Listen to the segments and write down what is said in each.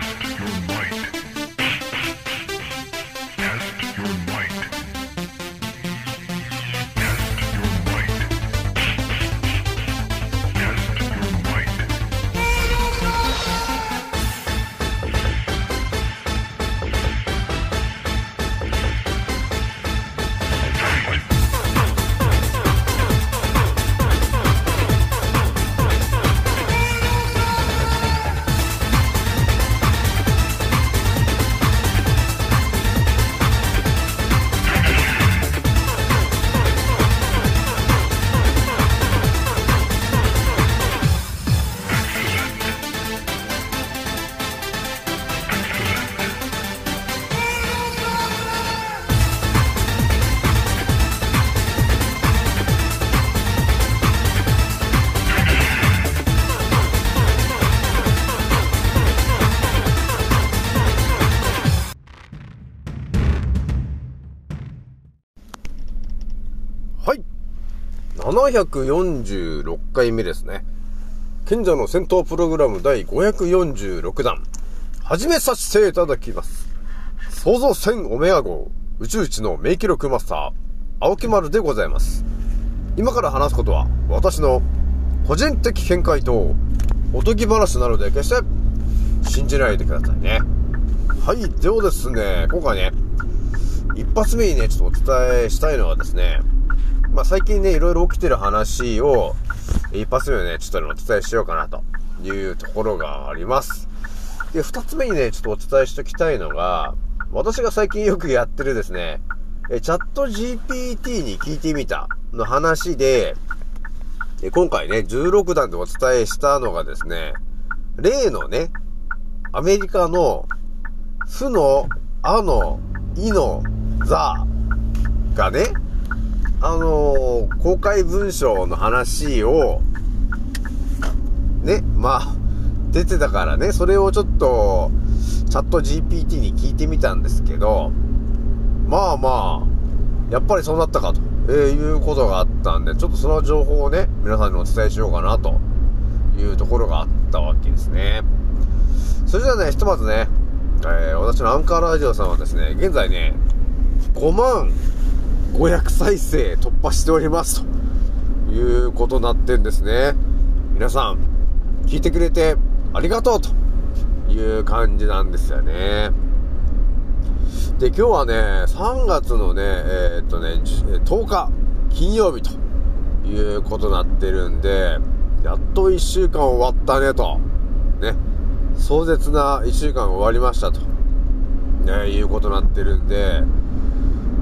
Test your might. はい。746回目ですね。賢者の戦闘プログラム第546弾。始めさせていただきます。創造船オメガ号宇宙一の名記録マスター、青木丸でございます。今から話すことは、私の個人的見解と、おとぎ話なので決して信じないでくださいね。はい。ではですね、今回ね、一発目にね、ちょっとお伝えしたいのはですね、まあ最近ね、いろいろ起きてる話を、一発目ね、ちょっとお伝えしようかなというところがあります。で、二つ目にね、ちょっとお伝えしておきたいのが、私が最近よくやってるですね、えチャット GPT に聞いてみたの話で、え今回ね、16弾でお伝えしたのがですね、例のね、アメリカの、負の、あの、いの、ザがね、あのー公開文書の話を、ね、まあ、出てたからね、それをちょっと、チャット GPT に聞いてみたんですけど、まあまあ、やっぱりそうなったかと、えーいうことがあったんで、ちょっとその情報をね、皆さんにお伝えしようかなというところがあったわけですね。それじゃあね、ひとまずね、えー私のアンカーラジオさんはですね、現在ね、5万500再生突破しておりますということになってんですね。皆さん、聞いてくれてありがとうという感じなんですよね。で、今日はね、3月のね、えーっとね、10日、金曜日ということになってるんで、やっと1週間終わったねと。ね。壮絶な1週間終わりましたと。ね、いうことになってるんで、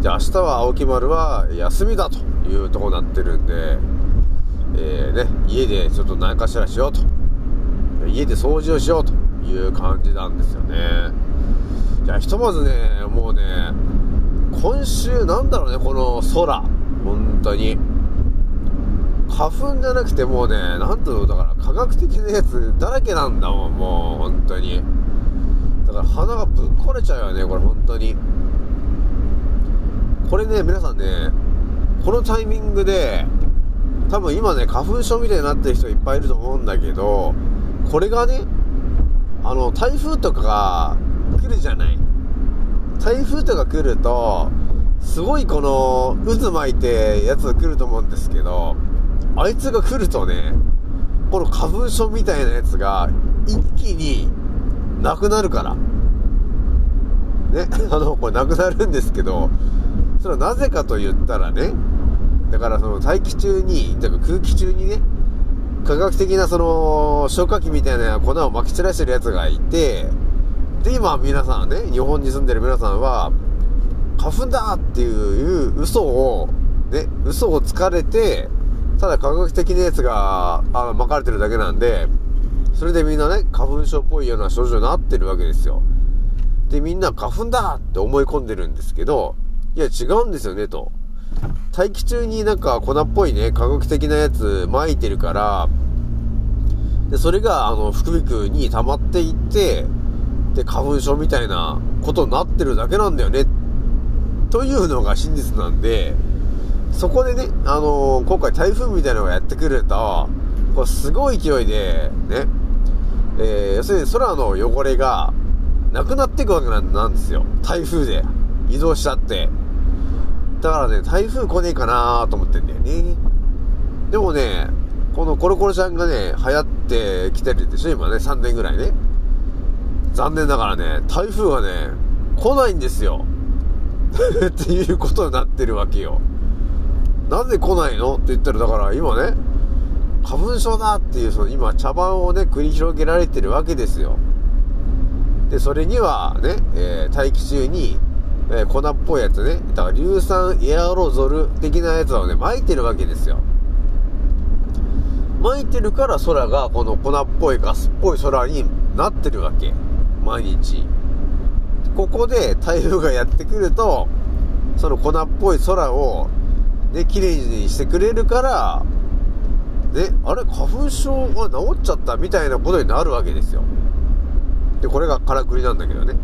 じゃあ明日は青木丸は休みだというとこになってるんで、えー、ね、家でちょっと何かしらしようと。家で掃除をしようという感じなんですよね。じゃあひとまずね、もうね、今週なんだろうね、この空。本当に。花粉じゃなくてもうね、なんとだから科学的なやつだらけなんだもん、もう本当に。だから鼻がぶっ壊れちゃうよね、これ本当に。これね、皆さんね、このタイミングで、多分今ね、花粉症みたいになってる人いっぱいいると思うんだけど、これがね、あの、台風とかが来るじゃない。台風とか来ると、すごいこの、渦巻いてやつが来ると思うんですけど、あいつが来るとね、この花粉症みたいなやつが、一気になくなるから。ね、あの、これなくなるんですけど、それはなぜかと言ったらね、だからその大気中に、だから空気中にね、科学的なその消火器みたいな粉を撒き散らしてるやつがいて、で、今皆さんね、日本に住んでる皆さんは、花粉だっていう嘘を、ね、嘘をつかれて、ただ科学的なやつが、あ巻かれてるだけなんで、それでみんなね、花粉症っぽいような症状になってるわけですよ。で、みんな花粉だって思い込んでるんですけど、いや違うんですよね、と。大気中になんか粉っぽいね、科学的なやつ撒いてるから、で、それが、あの、副鼻腔に溜まっていって、で、花粉症みたいなことになってるだけなんだよね、というのが真実なんで、そこでね、あのー今回台風みたいなのがやってくると、こうすごい勢いで、ね、えー要するに空の汚れがなくなっていくわけなんですよ。台風で移動しちゃって。だからね、台風来ねえかなと思ってんだよね。でもね、このコロコロちゃんがね、流行ってきてるでしょ今ね、3年ぐらいね。残念ながらね、台風がね、来ないんですよ。っていうことになってるわけよ。なんで来ないの？って言ったら、だから今ね、花粉症だっていう、その今茶番をね、繰り広げられてるわけですよ。で、それにはね、えー大気中に、え粉っぽいやつね、だから硫酸エアロゾル的なやつをね、撒いてるわけですよ。撒いてるから空がこの粉っぽいガスっぽい空になってるわけ。毎日。ここで台風がやってくると、その粉っぽい空を、ね、綺麗にしてくれるから、ね、あれ花粉症が治っちゃったみたいなことになるわけですよ。で、これがからくりなんだけどね。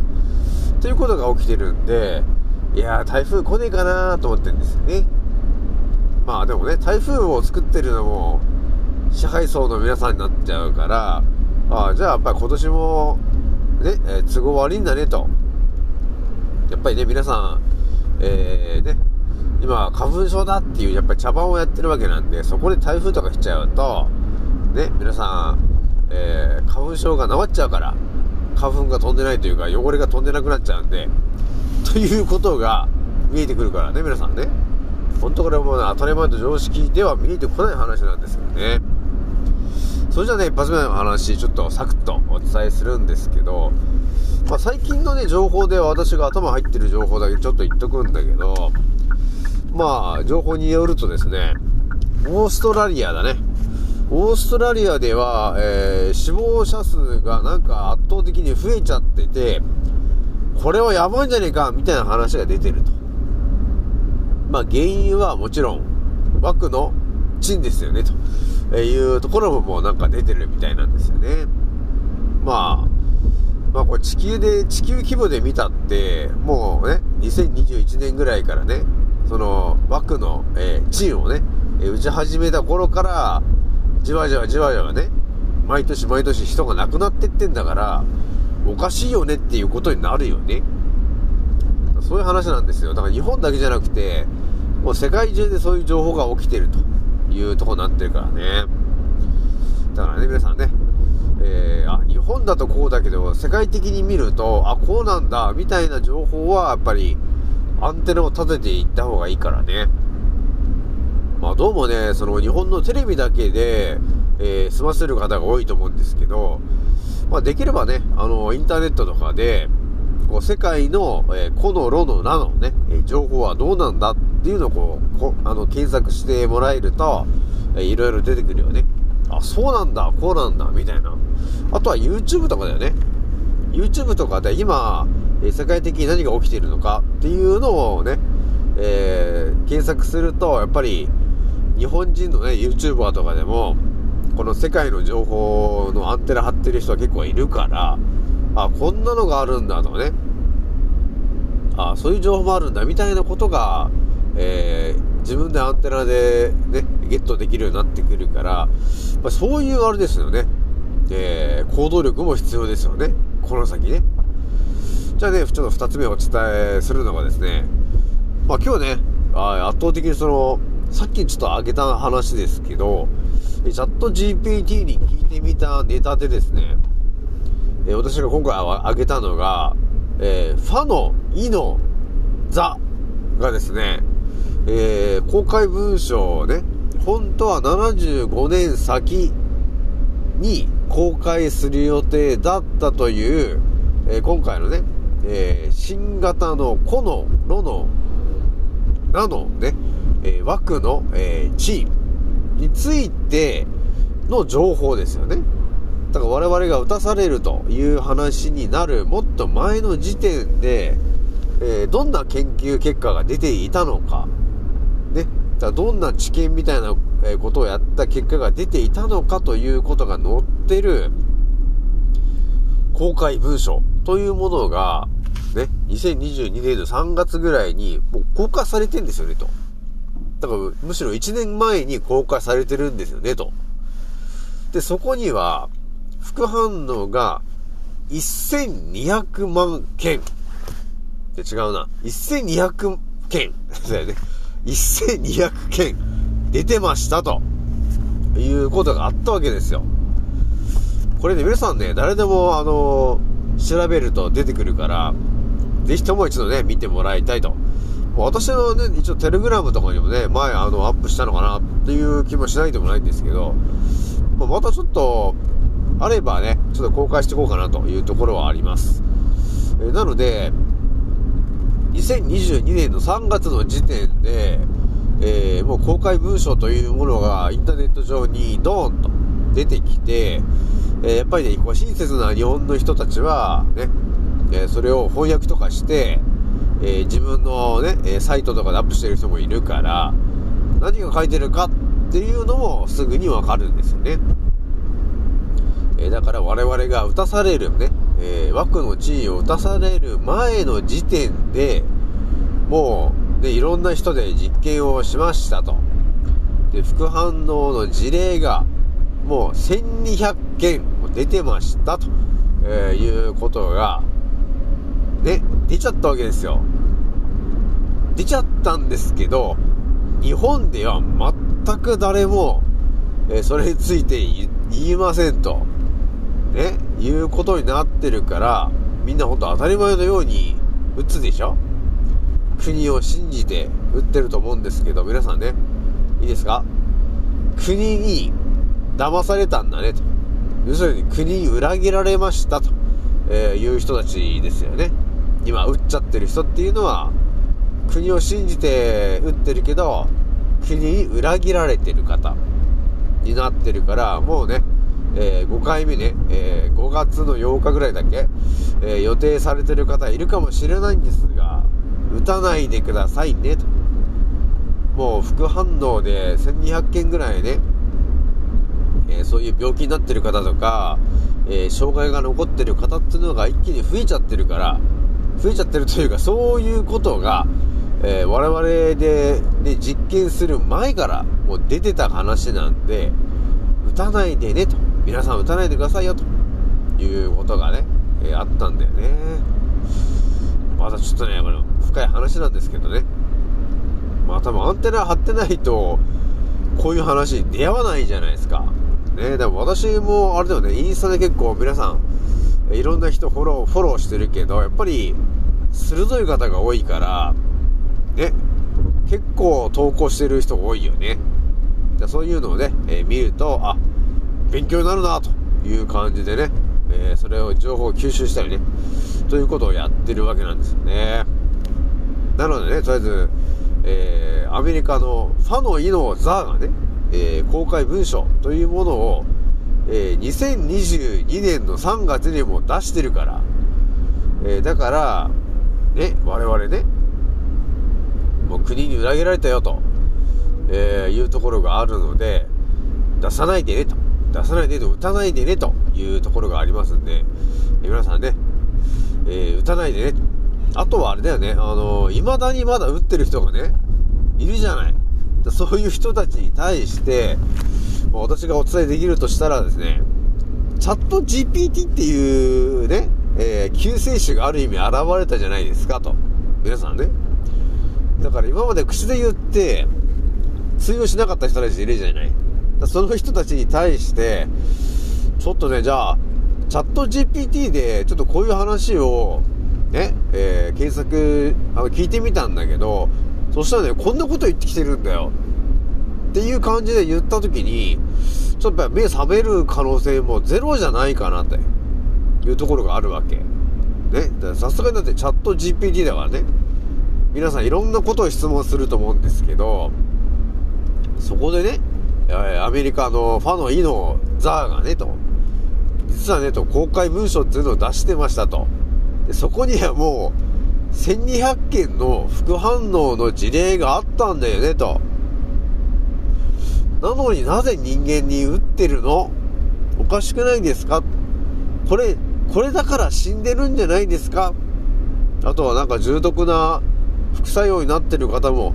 ということが起きてるんで、いや、台風来ねえかなと思ってるんですよね。まあでもね、台風を作ってるのも、支配層の皆さんになっちゃうから、ああ、じゃあやっぱり今年も、ね、えー都合悪いんだねと。やっぱりね、皆さん、えー、ね、今、花粉症だっていう、やっぱり茶番をやってるわけなんで、そこで台風とか来ちゃうと、ね、皆さん、えー、花粉症が治っちゃうから、花粉が飛んでないというか、汚れが飛んでなくなっちゃうんで、ということが見えてくるからね、皆さんね。本当これはもうね、当たり前と常識では見えてこない話なんですよね。それじゃあね、一発目の話、ちょっとサクッとお伝えするんですけど、まあ、最近のね、情報では私が頭入ってる情報だけちょっと言っとくんだけど、まあ、情報によるとですね、オーストラリアだね。オーストラリアでは、えー死亡者数がなんか圧倒的に増えちゃってて、これはやばいんじゃねえか、みたいな話が出てると。まあ、原因はもちろん、枠の賃ですよね、というところももうなんか出てるみたいなんですよね。まあ、まあこれ地球で、地球規模で見たって、もうね、2021年ぐらいからね、その枠の、えー、賃をね、打ち始めた頃から、じわじわじわじわね、毎年毎年人が亡くなってってんだから、おかしいよねっていうことになるよね。そういう話なんですよ。だから日本だけじゃなくて、もう世界中でそういう情報が起きてるというとこになってるからね。だからね、皆さんね、えー、あ、日本だとこうだけど、世界的に見ると、あ、こうなんだ、みたいな情報は、やっぱり、アンテナを立てていった方がいいからね。まあ、どうもね、その日本のテレビだけで、えー済ませる方が多いと思うんですけど、まあ、できればね、あの、インターネットとかで、こう、世界の、えー、個の、ロの、ナのね、えー情報はどうなんだっていうのをこう、こあの、検索してもらえると、えーいろいろ出てくるよね。あ、そうなんだ、こうなんだ、みたいな。あとは YouTube とかだよね。YouTube とかで今、えー世界的に何が起きているのかっていうのをね、えー検索すると、やっぱり、日本人のね、YouTuber とかでも、この世界の情報のアンテナ張ってる人は結構いるから、あ、こんなのがあるんだとかね、あ、そういう情報もあるんだみたいなことが、えー自分でアンテナでね、ゲットできるようになってくるから、まあ、そういうあれですよね。えー行動力も必要ですよね。この先ね。じゃあね、ちょっと二つ目お伝えするのがですね、まあ今日ね、圧倒的にその、さっきちょっと挙げた話ですけど、チャット GPT に聞いてみたネタでですね、え私が今回挙げたのが、えーファのイのザがですね、えー公開文書をね、本当は75年先に公開する予定だったという、えー今回のね、えー新型のコのロのなのね、えー枠の、えー地位についての情報ですよね。だから我々が打たされるという話になるもっと前の時点で、えーどんな研究結果が出ていたのか、ね、だからどんな知見みたいなことをやった結果が出ていたのかということが載ってる公開文書というものが、ね、2022年の3月ぐらいにもう公開されてんですよね、と。だからむしろ1年前に公開されてるんですよね、と。で、そこには、副反応が1200万件。で違うな。1200件。だよね。1200件出てましたと。いうことがあったわけですよ。これね、皆さんね、誰でも、あの調べると出てくるから、ぜひとも一度ね、見てもらいたいと。私のね、一応テレグラムとかにもね、前あの、アップしたのかなっていう気もしないでもないんですけど、まあまたちょっと、あればね、ちょっと公開していこうかなというところはあります。えなので、2022年の3月の時点で、えーもう公開文書というものがインターネット上にドーンと出てきて、えーやっぱりね、こう親切な日本の人たちは、ね、えーそれを翻訳とかして、えー自分のね、えサイトとかでアップしてる人もいるから、何が書いてるかっていうのもすぐにわかるんですよね。えーだから我々が打たされるね、えー枠の地位を打たされる前の時点で、もう、ね、いろんな人で実験をしましたと。で、副反応の事例が、もう1200件出てましたと、えいうことが、出ちゃったわけですよ。出ちゃったんですけど、日本では全く誰も、えそれについて言いませんと。ね、いうことになってるから、みんなほんと当たり前のように打つでしょ？国を信じて打ってると思うんですけど、皆さんね、いいですか？国に騙されたんだねと。要するに国に裏切られましたと、えいう人たちですよね。今打っちゃってる人っていうのは、国を信じて打ってるけど、国に裏切られてる方になってるから、もうね、えー5回目ね、えー5月の8日ぐらいだけ、えー予定されてる方いるかもしれないんですが、打たないでくださいね、と。もう副反応で1200件ぐらいね、えそういう病気になってる方とか、え障害が残ってる方っていうのが一気に増えちゃってるから、増えちゃってるというか、そういうことが、えー我々で、ね、実験する前からもう出てた話なんで、打たないでねと。皆さん打たないでくださいよということがね、えーあったんだよね。またちょっとね、これ深い話なんですけどね。まあ多分アンテナ張ってないと、こういう話に出会わないじゃないですか。ね、でも私もあれだよね、インスタで結構皆さん、いろんな人フォロー、フォローしてるけど、やっぱり、鋭い方が多いから、ね、結構投稿してる人が多いよね。でそういうのをね、えー見ると、あ、勉強になるな、という感じでね、えーそれを情報を吸収したりね、ということをやってるわけなんですよね。なのでね、とりあえず、えーアメリカのファのイのザーがね、え公開文書というものを、えー2022年の3月にも出してるから、えーだから、ね、我々ね、もう国に裏切られたよと、えーいうところがあるので、出さないでねと、出さないでと、打たないでねというところがありますんで、えー皆さんね、えー打たないでね。あとはあれだよね、あのー未だにまだ打ってる人がね、いるじゃない。そういう人たちに対して、私がお伝えできるとしたらですね、チャット GPT っていうね、えー救世主がある意味現れたじゃないですかと。皆さんね。だから今まで口で言って、通用しなかった人たちいるじゃない。その人たちに対して、ちょっとね、じゃあ、チャット GPT でちょっとこういう話を、ね、えー検索、あの、聞いてみたんだけど、そしたらね、こんなこと言ってきてるんだよ。っていう感じで言った時に、ちょっとやっぱ目覚める可能性もゼロじゃないかなっていうところがあるわけ。ね。さすがにだってチャット GPT だからね。皆さんいろんなことを質問すると思うんですけど、そこでね、アメリカのファのイのザーがね、と、実はね、と、公開文書っていうのを出してましたと。でそこにはもう、1200件の副反応の事例があったんだよね、と。なのになぜ人間に打ってるの？おかしくないですか？これ、これだから死んでるんじゃないですか？あとはなんか重篤な副作用になってる方も、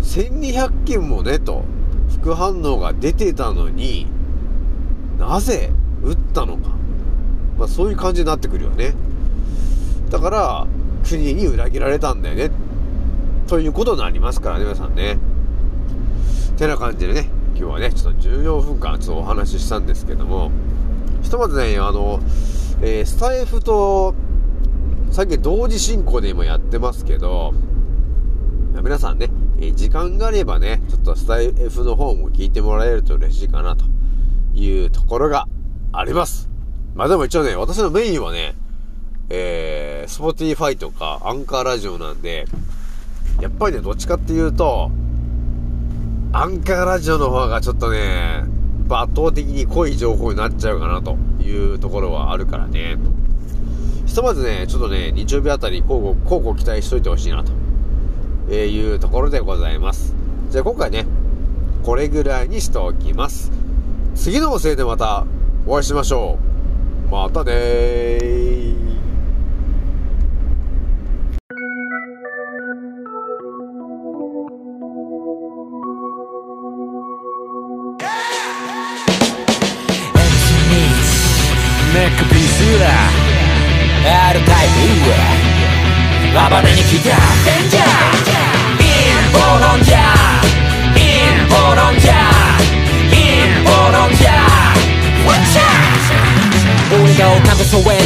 1200件もね、と、副反応が出てたのに、なぜ打ったのか？まあ、そういう感じになってくるよね。だから、国に裏切られたんだよね。ということになりますからね、皆さんね。てな感じでね、今日はね、ちょっと14分間ちょっとお話ししたんですけども、ひとまずね、あの、えースタイフと、最近同時進行で今やってますけど、皆さんね、え時間があればね、ちょっとスタイフの方も聞いてもらえると嬉しいかなというところがあります。まあでも一応ね、私のメインはね、えー、Spotify とかアンカーラジオなんで、やっぱりね、どっちかっていうと、アンカーラジオの方がちょっとね、圧倒的に濃い情報になっちゃうかなというところはあるからね。ひとまずね、ちょっとね、日曜日あたり交互、交互期待しといてほしいなと、えいうところでございます。じゃあ今回ね、これぐらいにしておきます。次のおせいでまたお会いしましょう。またねー。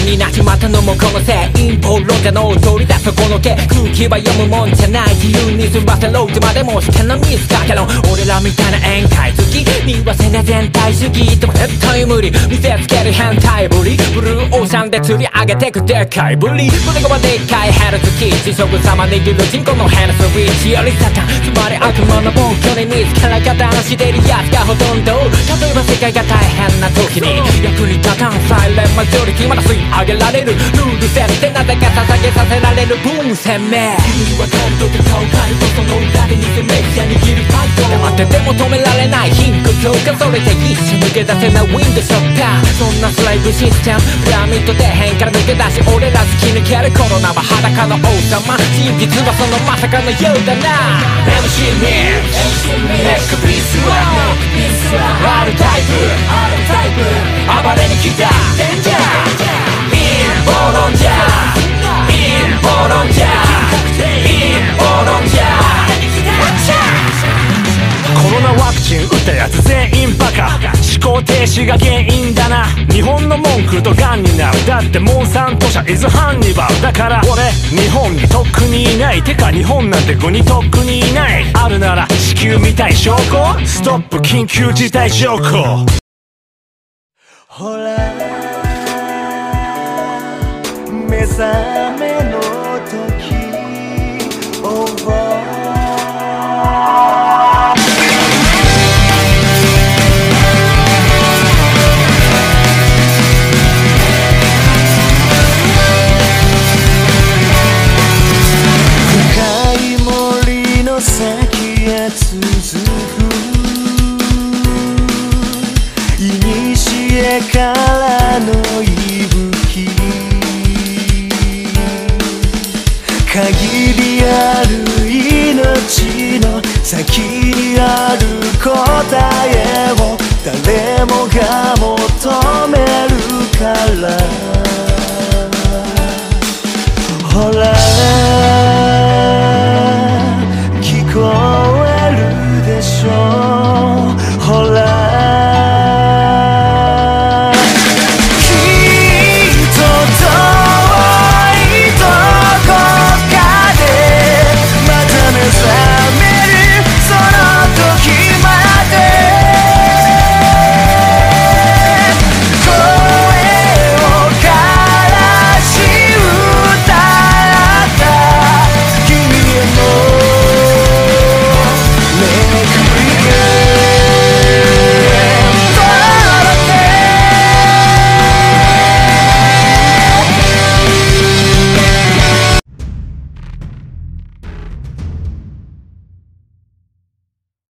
になっちまったのもこのせい。陰謀論家の取この毛空気は読むもんじゃない自由に済ませろってまでもしてのミスだけど俺らみたいな宴会好き見忘れ全体主義でも絶対無理見せつける変態ぶりブルーオーシャンで釣り上げてくでかいぶり胸がでっかいヘルツキー地食様握る人口のヘルスウィッチよりサタンつまり悪魔の暴挙に見つから加担してるやつがほとんど例えば世界が大変な時に役に立たんサイレンマジョリティまだ吸い上げられるルール設定なぜか捧げさせられる分鮮明君はカルトと顔カルトその裏で偽メディア握るファイト黙ってても止められない貧困強化それで一瞬抜け出せないウィンドショッター。そんなスライブシステム。ピラミッド底辺から抜け出し俺ら突き抜けるコロナは裸の王様。真実はそのまさかのようだな。MC ミッネックピースは。R タイプ暴れに来た。デンジャーインボロ思考停止が原因だな。日本の文句とガンになるだってモンサント社イズハンニバルだから俺日本にとっくにいないてか日本なんて国にとっくにいない。あるなら地球みたい証拠。ストップ緊急事態条項ほら。目覚めてからの息吹。限りある命の先にある答えを誰もが求めるから。ほら聞こえるでしょう。